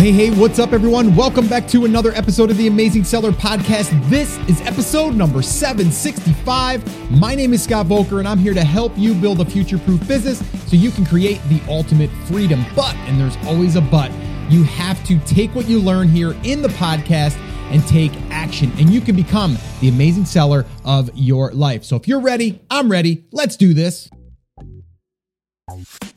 Hey, hey, what's up, everyone? Welcome back to another episode of the Amazing Seller Podcast. This is episode number 765. My name is Scott Voelker, and I'm here to help you build a future proof business so you can create the ultimate freedom. But, and there's always a but, you have to take what you learn here in the podcast and take action, and you can become the amazing seller of your life. So, if you're ready, I'm ready. Let's do this.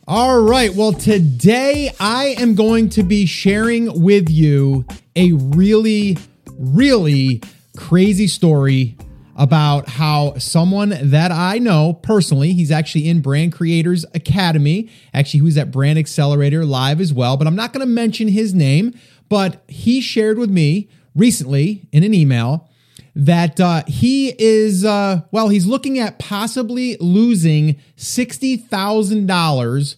All right. Well, today I am going to be sharing with you a really, really crazy story about how someone that I know personally, he's actually in Brand Creators Academy. Actually, he was at Brand Accelerator Live as well, but I'm not going to mention his name. But he shared with me recently in an email that uh, he is, uh, well, he's looking at possibly losing $60,000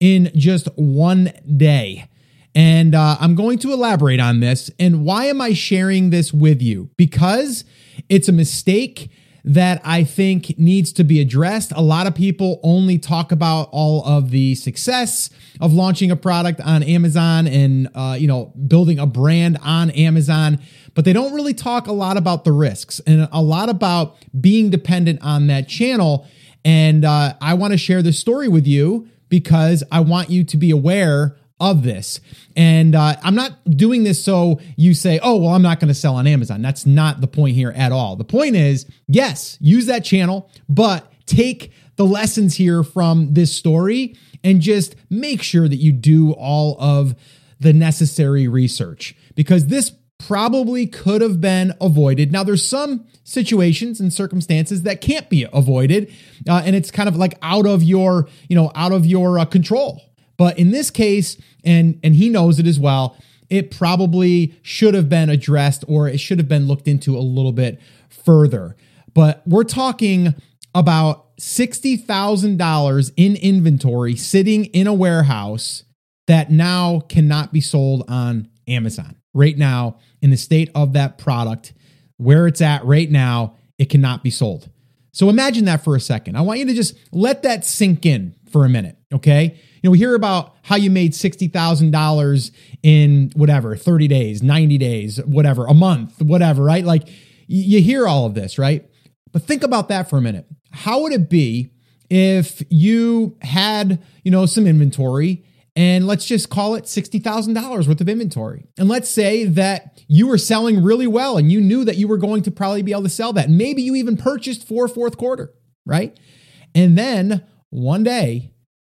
in just one day. And uh, I'm going to elaborate on this. And why am I sharing this with you? Because it's a mistake that I think needs to be addressed. A lot of people only talk about all of the success of launching a product on Amazon and uh, you know building a brand on Amazon, but they don't really talk a lot about the risks and a lot about being dependent on that channel. And uh, I want to share this story with you because I want you to be aware of this. And uh, I'm not doing this so you say, oh, well, I'm not going to sell on Amazon. That's not the point here at all. The point is, yes, use that channel, but take the lessons here from this story and just make sure that you do all of the necessary research because this probably could have been avoided. Now, there's some situations and circumstances that can't be avoided, uh, and it's kind of like out of your, you know, out of your uh, control. But in this case, and and he knows it as well, it probably should have been addressed or it should have been looked into a little bit further. But we're talking about $60,000 in inventory sitting in a warehouse that now cannot be sold on Amazon right now in the state of that product, where it's at right now, it cannot be sold. So imagine that for a second. I want you to just let that sink in for a minute, okay? You know, we hear about how you made $60,000 in whatever, 30 days, 90 days, whatever, a month, whatever, right? Like you hear all of this, right? But think about that for a minute. How would it be if you had, you know, some inventory and let's just call it $60,000 worth of inventory. And let's say that you were selling really well and you knew that you were going to probably be able to sell that. Maybe you even purchased for fourth quarter, right? And then one day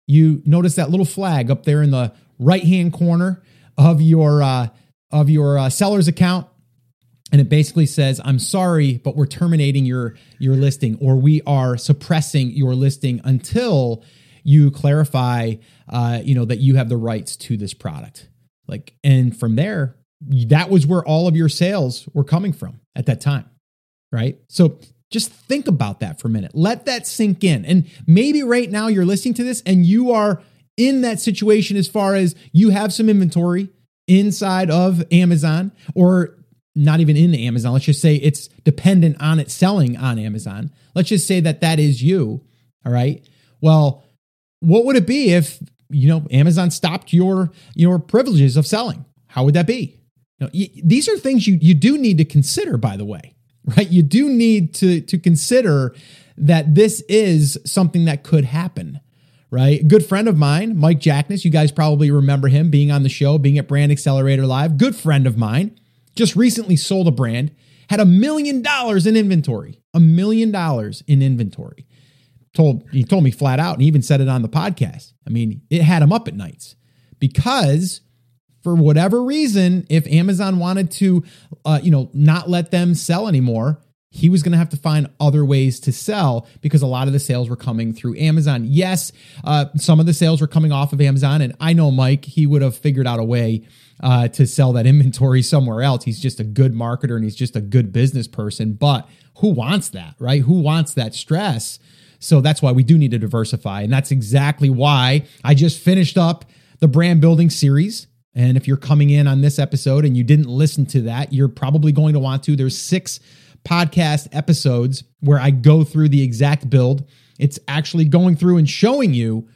you notice that little flag up there in the right hand corner of your uh, of your uh, seller's account and it basically says i'm sorry but we're terminating your your listing or we are suppressing your listing until you clarify, uh, you know, that you have the rights to this product. Like, and from there, that was where all of your sales were coming from at that time, right? So just think about that for a minute. Let that sink in. And maybe right now you're listening to this and you are in that situation as far as you have some inventory inside of Amazon or not even in Amazon. Let's just say it's dependent on it selling on Amazon. Let's just say that that is you. All right. Well, what would it be if you know Amazon stopped your your privileges of selling? How would that be? You know, y- these are things you you do need to consider. By the way, right? You do need to to consider that this is something that could happen. Right, a good friend of mine, Mike Jackness. You guys probably remember him being on the show, being at Brand Accelerator Live. Good friend of mine, just recently sold a brand, had a million dollars in inventory, a million dollars in inventory told he told me flat out, and even said it on the podcast. I mean, it had him up at nights because for whatever reason, if Amazon wanted to, uh, you know, not let them sell anymore, he was going to have to find other ways to sell because a lot of the sales were coming through Amazon. Yes, uh, some of the sales were coming off of Amazon, and I know Mike, he would have figured out a way uh, to sell that inventory somewhere else. He's just a good marketer and he's just a good business person. But who wants that, right? Who wants that stress? So that's why we do need to diversify. And that's exactly why I just finished up the brand building series. And if you're coming in on this episode and you didn't listen to that, you're probably going to want to. There's six podcast episodes where I go through the exact build. It's actually going through and showing you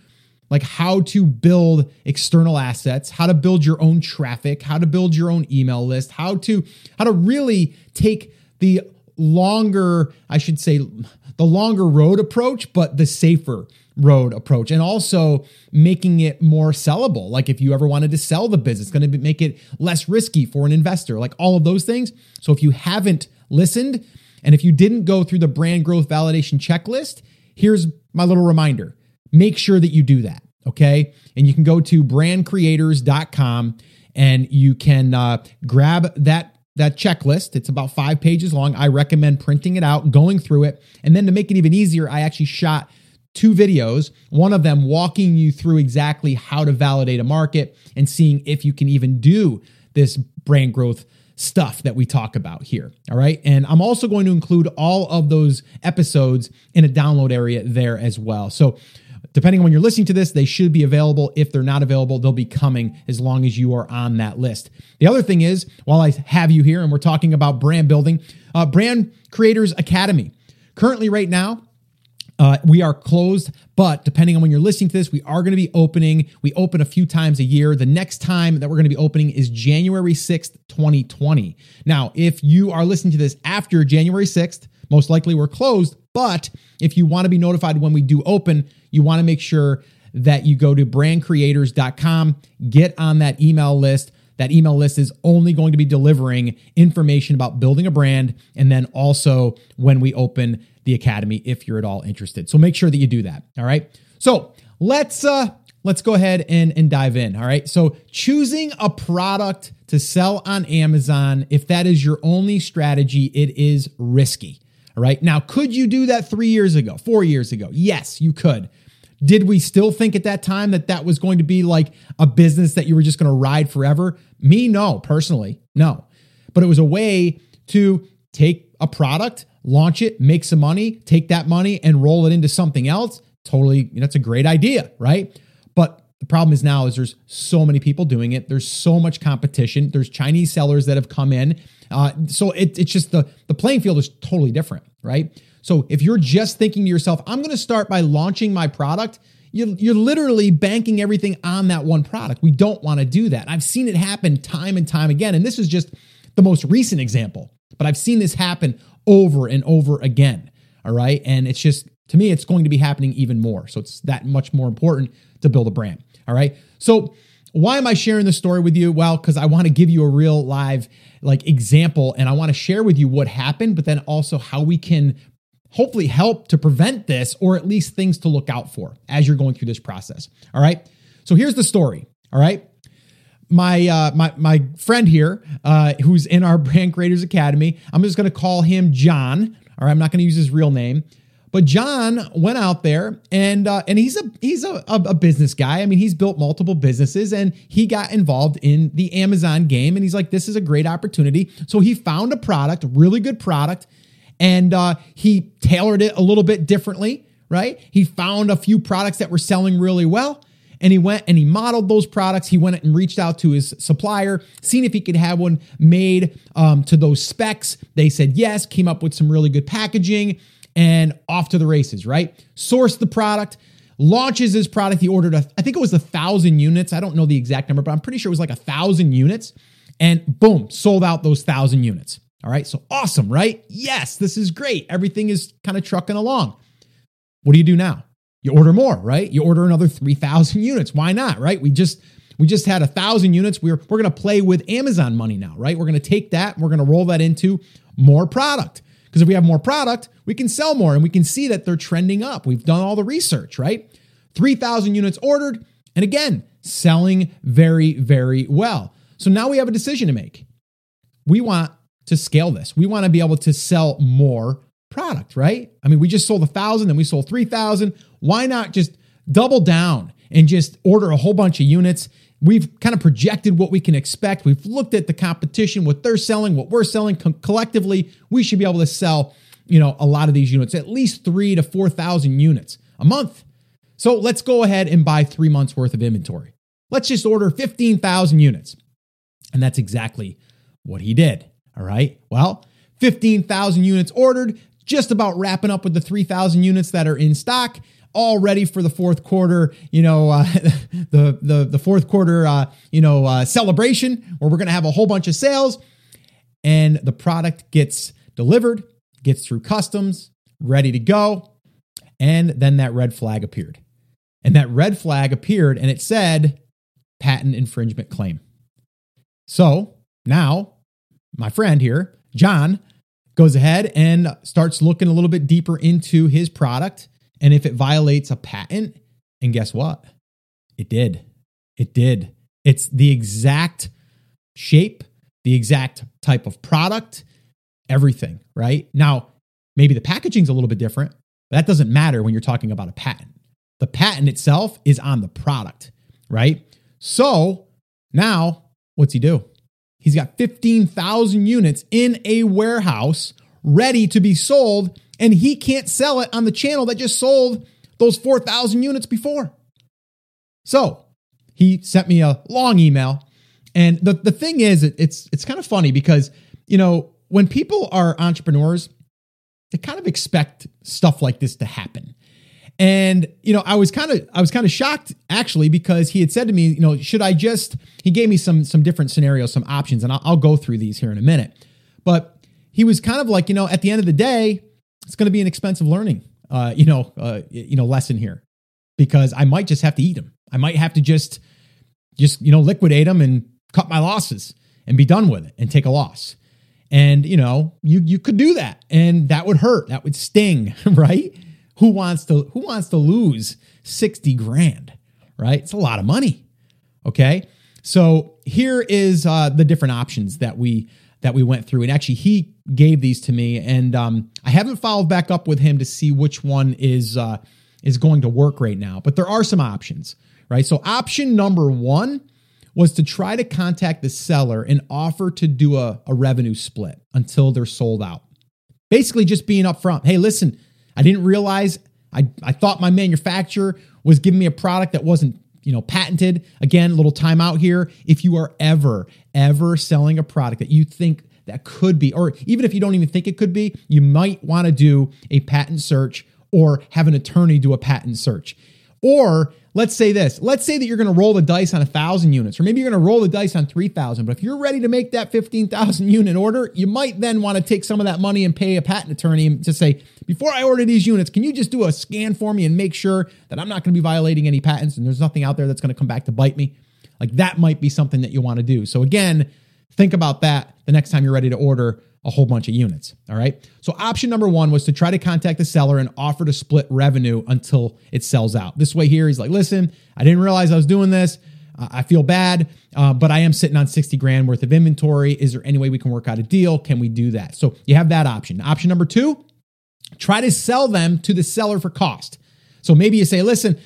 like how to build external assets, how to build your own traffic, how to build your own email list, how to how to really take the longer, I should say the longer road approach, but the safer road approach and also making it more sellable. Like if you ever wanted to sell the business, going to make it less risky for an investor, like all of those things. So if you haven't listened and if you didn't go through the brand growth validation checklist, here's my little reminder. Make sure that you do that, okay? And you can go to brandcreators.com and you can uh, grab that that checklist. It's about five pages long. I recommend printing it out, going through it. And then to make it even easier, I actually shot two videos, one of them walking you through exactly how to validate a market and seeing if you can even do this brand growth stuff that we talk about here. All right. And I'm also going to include all of those episodes in a download area there as well. So, depending on when you're listening to this, they should be available. If they're not available, they'll be coming as long as you are on that list. The other thing is, while I have you here and we're talking about brand building, uh, Brand Creators Academy. Currently, right now, uh, we are closed, but depending on when you're listening to this, we are going to be opening. We open a few times a year. The next time that we're going to be opening is January 6th, 2020. Now, if you are listening to this after January 6th, most likely we're closed. But if you want to be notified when we do open, you want to make sure that you go to brandcreators.com, get on that email list. That email list is only going to be delivering information about building a brand and then also when we open the academy if you're at all interested. So make sure that you do that. All right. So let's uh let's go ahead and, and dive in. All right. So choosing a product to sell on Amazon, if that is your only strategy, it is risky. All right. Now, could you do that three years ago, four years ago? Yes, you could. Did we still think at that time that that was going to be like a business that you were just going to ride forever? Me, no, personally, no. But it was a way to take a product, launch it, make some money, take that money and roll it into something else. Totally, that's a great idea, right? But the problem is now is there's so many people doing it. There's so much competition. There's Chinese sellers that have come in. Uh, so it, it's just the the playing field is totally different, right? So if you're just thinking to yourself, I'm going to start by launching my product, you're, you're literally banking everything on that one product. We don't want to do that. I've seen it happen time and time again, and this is just the most recent example. But I've seen this happen over and over again. All right. And it's just, to me, it's going to be happening even more. So it's that much more important to build a brand. All right. So why am I sharing this story with you? Well, because I want to give you a real live like example and I want to share with you what happened, but then also how we can hopefully help to prevent this or at least things to look out for as you're going through this process. All right. So here's the story. All right my uh, my my friend here, uh, who's in our Brand Creators Academy. I'm just going to call him John. All right, I'm not going to use his real name, but John went out there and uh, and he's a he's a, a, business guy. I mean, he's built multiple businesses and he got involved in the Amazon game. And he's like, this is a great opportunity. So he found a product, really good product, and uh, he tailored it a little bit differently. Right? He found a few products that were selling really well and he went and he modeled those products. He went and reached out to his supplier, seen if he could have one made um, to those specs. They said yes, came up with some really good packaging, and off to the races, right? Sourced the product, launches his product. He ordered, a, I think it was a thousand units. I don't know the exact number, but I'm pretty sure it was like a thousand units. And boom, sold out those thousand units. All right. So awesome, right? Yes, this is great. Everything is kind of trucking along. What do you do now? You order more, right? You order another 3,000 units. Why not, right? We just we just had a thousand units. We're we're gonna play with Amazon money now, right? We're gonna take that, and we're gonna roll that into more product. Because if we have more product, we can sell more and we can see that they're trending up. We've done all the research, right? 3,000 units ordered, and again, selling very, very well. So now we have a decision to make. We want to scale this. We want to be able to sell more product, right? I mean, we just sold a thousand, then we sold 3,000. Why not just double down and just order a whole bunch of units? We've kind of projected what we can expect. We've looked at the competition, what they're selling, what we're selling Co- collectively. We should be able to sell, you know, a lot of these units, at least three to 4,000 units a month. So let's go ahead and buy three months worth of inventory. Let's just order 15,000 units. And that's exactly what he did. All right. Well, 15,000 units ordered, just about wrapping up with the 3,000 units that are in stock. All ready for the fourth quarter, you know, uh, the, the, the fourth quarter, uh, you know, uh, celebration where we're going to have a whole bunch of sales. And the product gets delivered, gets through customs, ready to go. And then that red flag appeared. And that red flag appeared and it said patent infringement claim. So now my friend here, John, goes ahead and starts looking a little bit deeper into his product and if it violates a patent. And guess what? It did. It did. It's the exact shape, the exact type of product, everything, right? Now, maybe the packaging's a little bit different, but that doesn't matter when you're talking about a patent. The patent itself is on the product, right? So now what's he do? He's got 15,000 units in a warehouse ready to be sold, and he can't sell it on the channel that just sold those 4,000 units before. So he sent me a long email. And the, the thing is, it's, it's kind of funny because, you know, when people are entrepreneurs, they kind of expect stuff like this to happen. And you know, I was kind of I was kind of shocked actually because he had said to me, you know, should I just? He gave me some some different scenarios, some options, and I'll, I'll go through these here in a minute. But he was kind of like, you know, at the end of the day, it's going to be an expensive learning, uh, you know, uh, you know, lesson here because I might just have to eat them. I might have to just just you know liquidate them and cut my losses and be done with it and take a loss. And you know, you you could do that, and that would hurt. That would sting, right? Who wants to who wants to lose 60 grand, right? It's a lot of money. Okay? So here is uh, the different options that we that we went through, and actually he gave these to me, and um, I haven't followed back up with him to see which one is uh, is going to work right now. But there are some options, right? So option number one was to try to contact the seller and offer to do a, a revenue split until they're sold out. Basically, just being upfront. Hey, listen, I didn't realize I, I thought my manufacturer was giving me a product that wasn't you know patented again little timeout here if you are ever ever selling a product that you think that could be or even if you don't even think it could be you might want to do a patent search or have an attorney do a patent search. Or let's say this let's say that you're going to roll the dice on a thousand units or maybe you're going to roll the dice on 3000 but if you're ready to make that 15000 unit order you might then want to take some of that money and pay a patent attorney to say before i order these units can you just do a scan for me and make sure that i'm not going to be violating any patents and there's nothing out there that's going to come back to bite me? Like that might be something that you want to do. So again think about that the next time you're ready to order a whole bunch of units. All right. So option number one was to try to contact the seller and offer to split revenue until it sells out. This way, here he's like, listen, I didn't realize I was doing this. I feel bad, uh, but I am sitting on 60 grand worth of inventory. Is there any way we can work out a deal? Can we do that? So you have that option. Option number two, try to sell them to the seller for cost. So maybe you say, listen,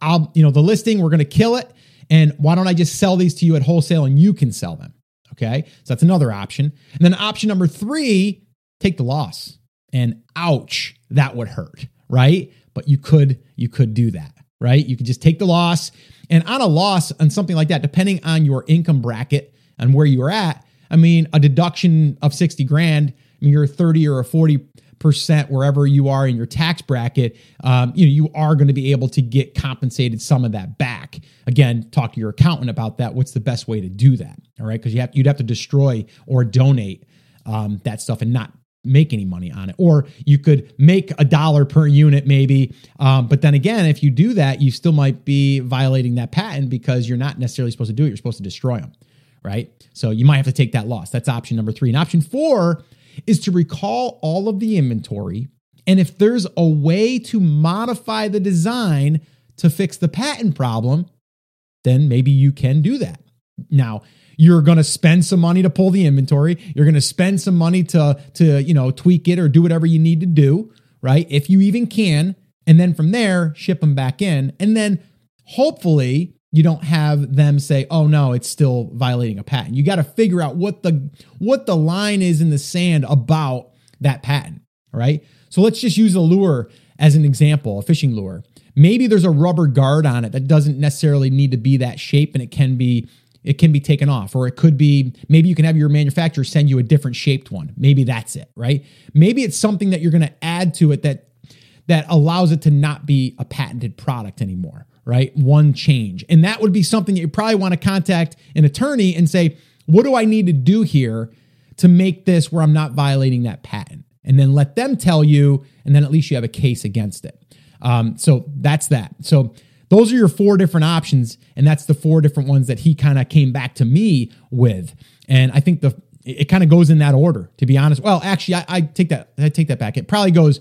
I'll, you know, the listing, we're going to kill it. And why don't I just sell these to you at wholesale and you can sell them? Okay. So that's another option. And then option number three, take the loss. And ouch, that would hurt, right? But you could, you could do that, right? You could just take the loss. And on a loss on something like that, depending on your income bracket and where you're at, I mean, a deduction of 60 grand, I mean, you're 30 or a 40 percent wherever you are in your tax bracket, um, you know you are going to be able to get compensated some of that back. Again, talk to your accountant about that. What's the best way to do that? All right, because you have you'd have to destroy or donate um, that stuff and not make any money on it or you could make a dollar per unit maybe um, but then again if you do that you still might be violating that patent because you're not necessarily supposed to do it you're supposed to destroy them right so you might have to take that loss that's option number three and option four is to recall all of the inventory. And if there's a way to modify the design to fix the patent problem, then maybe you can do that. Now, you're going to spend some money to pull the inventory. You're going to spend some money to to, you know, tweak it or do whatever you need to do, right? If you even can, and then from there ship them back in. And then hopefully you don't have them say, "Oh no, it's still violating a patent." You got to figure out what the what the line is in the sand about that patent, right? So let's just use a lure as an example, a fishing lure. Maybe there's a rubber guard on it that doesn't necessarily need to be that shape and it can be it can be taken off or it could be maybe you can have your manufacturer send you a different shaped one. Maybe that's it, right? Maybe it's something that you're going to add to it that that allows it to not be a patented product anymore, right? One change. And that would be something that you probably want to contact an attorney and say, what do I need to do here to make this where I'm not violating that patent? And then let them tell you, and then at least you have a case against it. Um, so that's that. So those are your four different options, and that's the four different ones that he kind of came back to me with. And I think the it kind of goes in that order, to be honest. Well, actually, I, I take that I take that back. It probably goes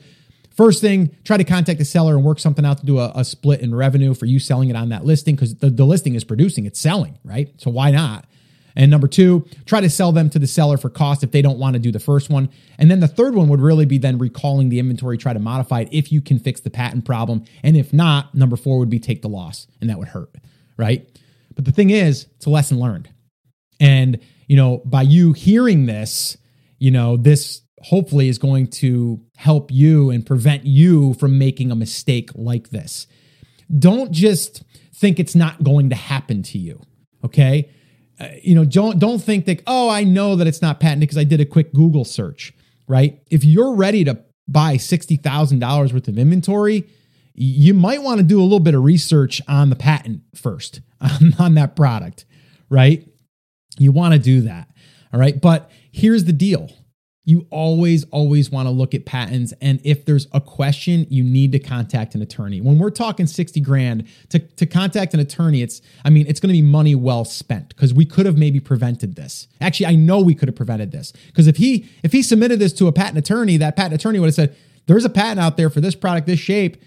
First thing, try to contact the seller and work something out to do a, a split in revenue for you selling it on that listing because the, the listing is producing, it's selling, right? So why not? And number two, try to sell them to the seller for cost if they don't want to do the first one. And then the third one would really be then recalling the inventory, try to modify it if you can fix the patent problem. And if not, number four would be take the loss, and that would hurt, right? But the thing is, it's a lesson learned. And, you know, by you hearing this, you know, this hopefully is going to help you and prevent you from making a mistake like this. Don't just think it's not going to happen to you, okay? Uh, you know, don't don't think that oh, I know that it's not patented because I did a quick Google search, right? If you're ready to buy $60,000 worth of inventory, you might want to do a little bit of research on the patent first on, on that product, right? You want to do that. All right. But here's the deal you always, always want to look at patents. And if there's a question, you need to contact an attorney. When we're talking 60 grand to, to contact an attorney, it's, I mean, it's going to be money well spent because we could have maybe prevented this. Actually, I know we could have prevented this because if he, if he submitted this to a patent attorney, that patent attorney would have said, there's a patent out there for this product, this shape.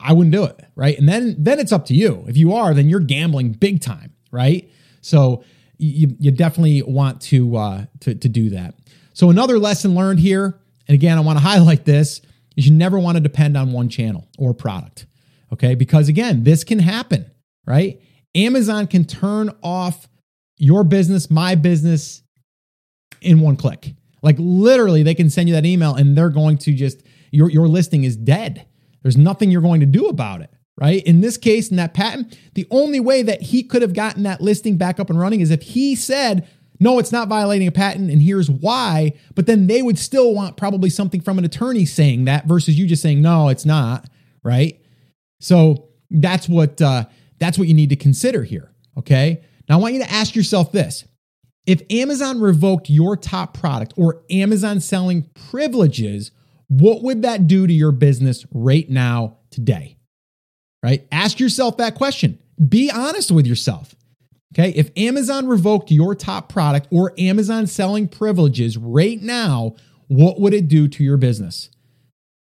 I wouldn't do it. Right. And then, then it's up to you. If you are, then you're gambling big time. Right. So you, you definitely want to, uh, to, to do that. So, another lesson learned here, and again, I want to highlight this, is you never want to depend on one channel or product. Okay. Because again, this can happen, right? Amazon can turn off your business, my business in one click. Like literally, they can send you that email and they're going to just, your, your listing is dead. There's nothing you're going to do about it, right? In this case, in that patent, the only way that he could have gotten that listing back up and running is if he said, no, it's not violating a patent, and here's why. But then they would still want probably something from an attorney saying that versus you just saying, no, it's not, right? So that's what uh, that's what you need to consider here. Okay. Now I want you to ask yourself this. If Amazon revoked your top product or Amazon selling privileges, what would that do to your business right now today? Right? Ask yourself that question. Be honest with yourself. Okay. If Amazon revoked your top product or Amazon selling privileges right now, what would it do to your business?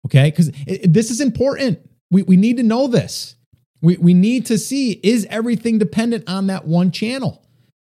Okay. Because this is important. We, we need to know this. We, we need to see is everything dependent on that one channel,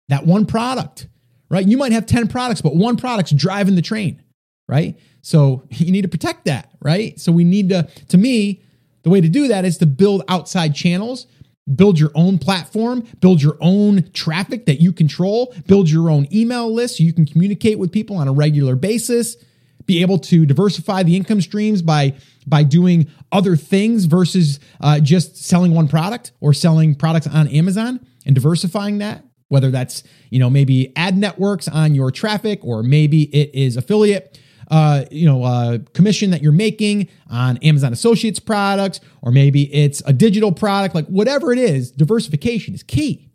that one product, right? You might have 10 products, but one product's driving the train, right? So you need to protect that, right? So we need to, to me, the way to do that is to build outside channels build your own platform, build your own traffic that you control, build your own email list so you can communicate with people on a regular basis, be able to diversify the income streams by by doing other things versus uh, just selling one product or selling products on Amazon and diversifying that. Whether that's you know maybe ad networks on your traffic or maybe it is affiliate uh, you know, uh, commission that you're making on Amazon Associates products, or maybe it's a digital product, like whatever it is, diversification is key.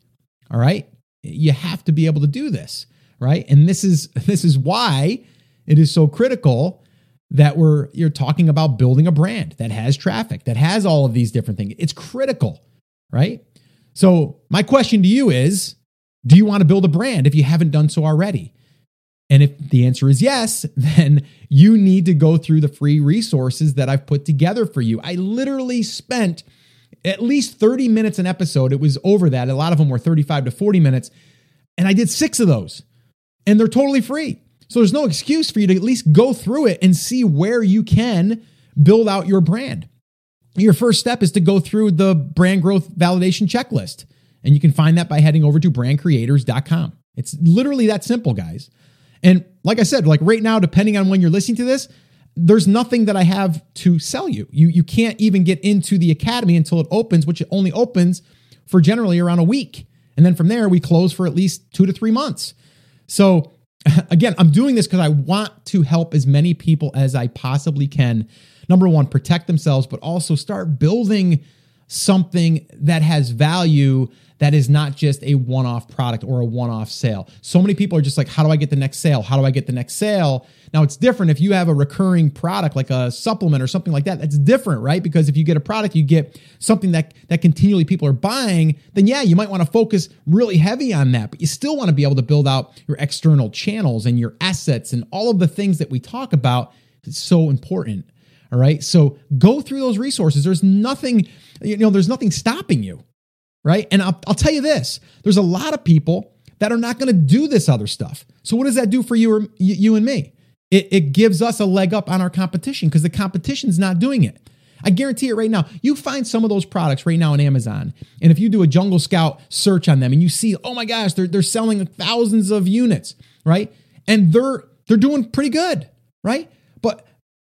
All right. You have to be able to do this, right? And this is this is why it is so critical that we're you're talking about building a brand that has traffic, that has all of these different things. It's critical, right? So my question to you is, do you want to build a brand if you haven't done so already? And if the answer is yes, then you need to go through the free resources that I've put together for you. I literally spent at least 30 minutes an episode. It was over that. A lot of them were 35 to 40 minutes. And I did six of those, and they're totally free. So there's no excuse for you to at least go through it and see where you can build out your brand. Your first step is to go through the brand growth validation checklist. And you can find that by heading over to brandcreators.com. It's literally that simple, guys. And like I said, like right now, depending on when you're listening to this, there's nothing that I have to sell you. You you can't even get into the academy until it opens, which it only opens for generally around a week. And then from there, we close for at least two to three months. So again, I'm doing this because I want to help as many people as I possibly can, number one, protect themselves, but also start building something that has value that is not just a one off product or a one off sale. So many people are just like, how do I get the next sale? How do I get the next sale? Now, it's different if you have a recurring product like a supplement or something like that. That's different, right? Because if you get a product, you get something that, that continually people are buying, then yeah, you might want to focus really heavy on that, but you still want to be able to build out your external channels and your assets and all of the things that we talk about. It's so important. All right. So go through those resources. There's nothing, you know, there's nothing stopping you. Right. And I'll, I'll tell you this there's a lot of people that are not going to do this other stuff. So what does that do for you or you and me? It, it gives us a leg up on our competition because the competition's not doing it. I guarantee it right now. You find some of those products right now on Amazon. And if you do a Jungle Scout search on them and you see, oh my gosh, they're, they're selling thousands of units, right? And they're they're doing pretty good, right?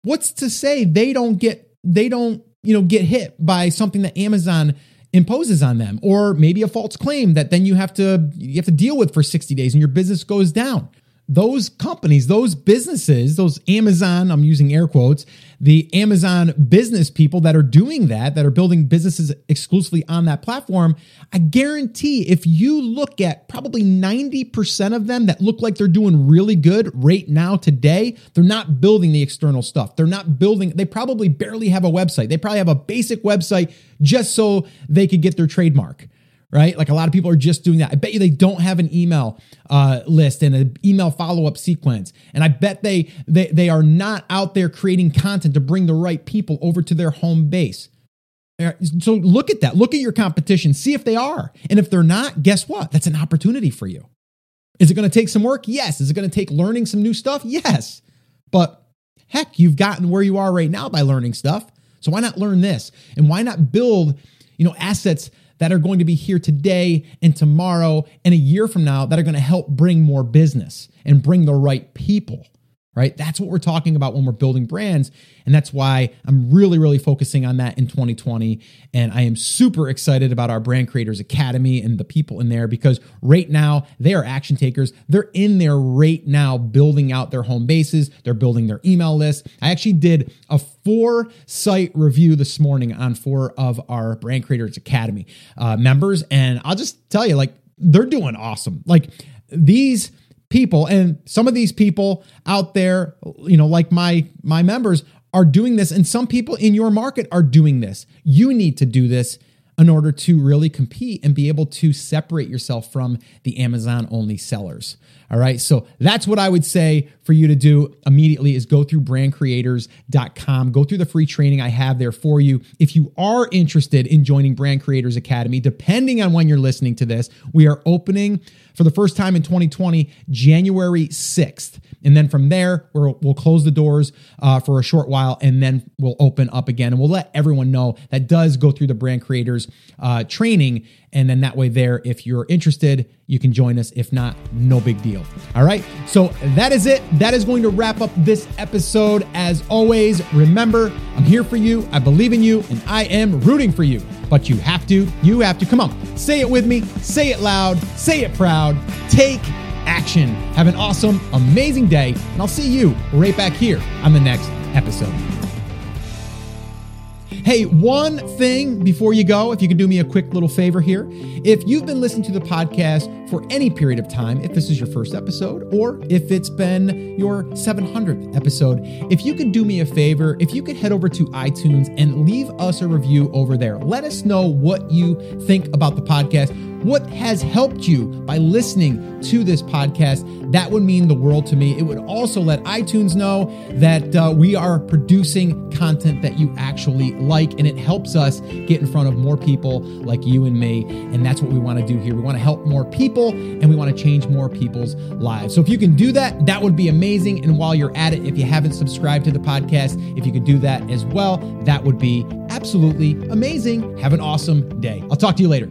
What's to say they don't get they don't you know get hit by something that Amazon imposes on them or maybe a false claim that then you have to you have to deal with for 60 days and your business goes down? Those companies, those businesses, those Amazon, I'm using air quotes, the Amazon business people that are doing that, that are building businesses exclusively on that platform, I guarantee if you look at probably 90% of them that look like they're doing really good right now today, they're not building the external stuff. They're not building, they probably barely have a website. They probably have a basic website just so they could get their trademark right? Like a lot of people are just doing that. I bet you they don't have an email uh, list and an email follow up sequence, and I bet they they they are not out there creating content to bring the right people over to their home base. So look at that. Look at your competition. See if they are, and if they're not, guess what? That's an opportunity for you. Is it going to take some work? Yes. Is it going to take learning some new stuff? Yes. But heck, you've gotten where you are right now by learning stuff. So why not learn this? And why not build, you know, assets that are going to be here today and tomorrow and a year from now that are going to help bring more business and bring the right people right? That's what we're talking about when we're building brands. And that's why I'm really, really focusing on that in 2020. And I am super excited about our Brand Creators Academy and the people in there because right now they are action takers. They're in there right now building out their home bases, they're building their email list. I actually did a four site review this morning on four of our Brand Creators Academy uh, members. And I'll just tell you, like, they're doing awesome. Like, these people and some of these people out there you know like my my members are doing this and some people in your market are doing this you need to do this in order to really compete and be able to separate yourself from the Amazon only sellers. All right. So that's what I would say for you to do immediately is go through brandcreators.com, go through the free training I have there for you. If you are interested in joining Brand Creators Academy, depending on when you're listening to this, we are opening for the first time in 2020, January 6th. And then from there, we'll, we'll close the doors uh, for a short while and then we'll open up again. And we'll let everyone know that does go through the brand creators uh, training. And then that way, there, if you're interested, you can join us. If not, no big deal. All right. So that is it. That is going to wrap up this episode. As always, remember, I'm here for you. I believe in you and I am rooting for you. But you have to, you have to, come on, say it with me, say it loud, say it proud, take action. Have an awesome, amazing day, and I'll see you right back here on the next episode. Hey, one thing before you go, if you could do me a quick little favor here. If you've been listening to the podcast for any period of time, if this is your first episode or if it's been your 700th episode, if you could do me a favor, if you could head over to iTunes and leave us a review over there. Let us know what you think about the podcast what has helped you by listening to this podcast. That would mean the world to me. It would also let iTunes know that uh, we are producing content that you actually like, and it helps us get in front of more people like you and me. And that's what we want to do here. We want to help more people and we want to change more people's lives. So if you can do that, that would be amazing. And while you're at it, if you haven't subscribed to the podcast, if you could do that as well, that would be absolutely amazing. Have an awesome day. I'll talk to you later.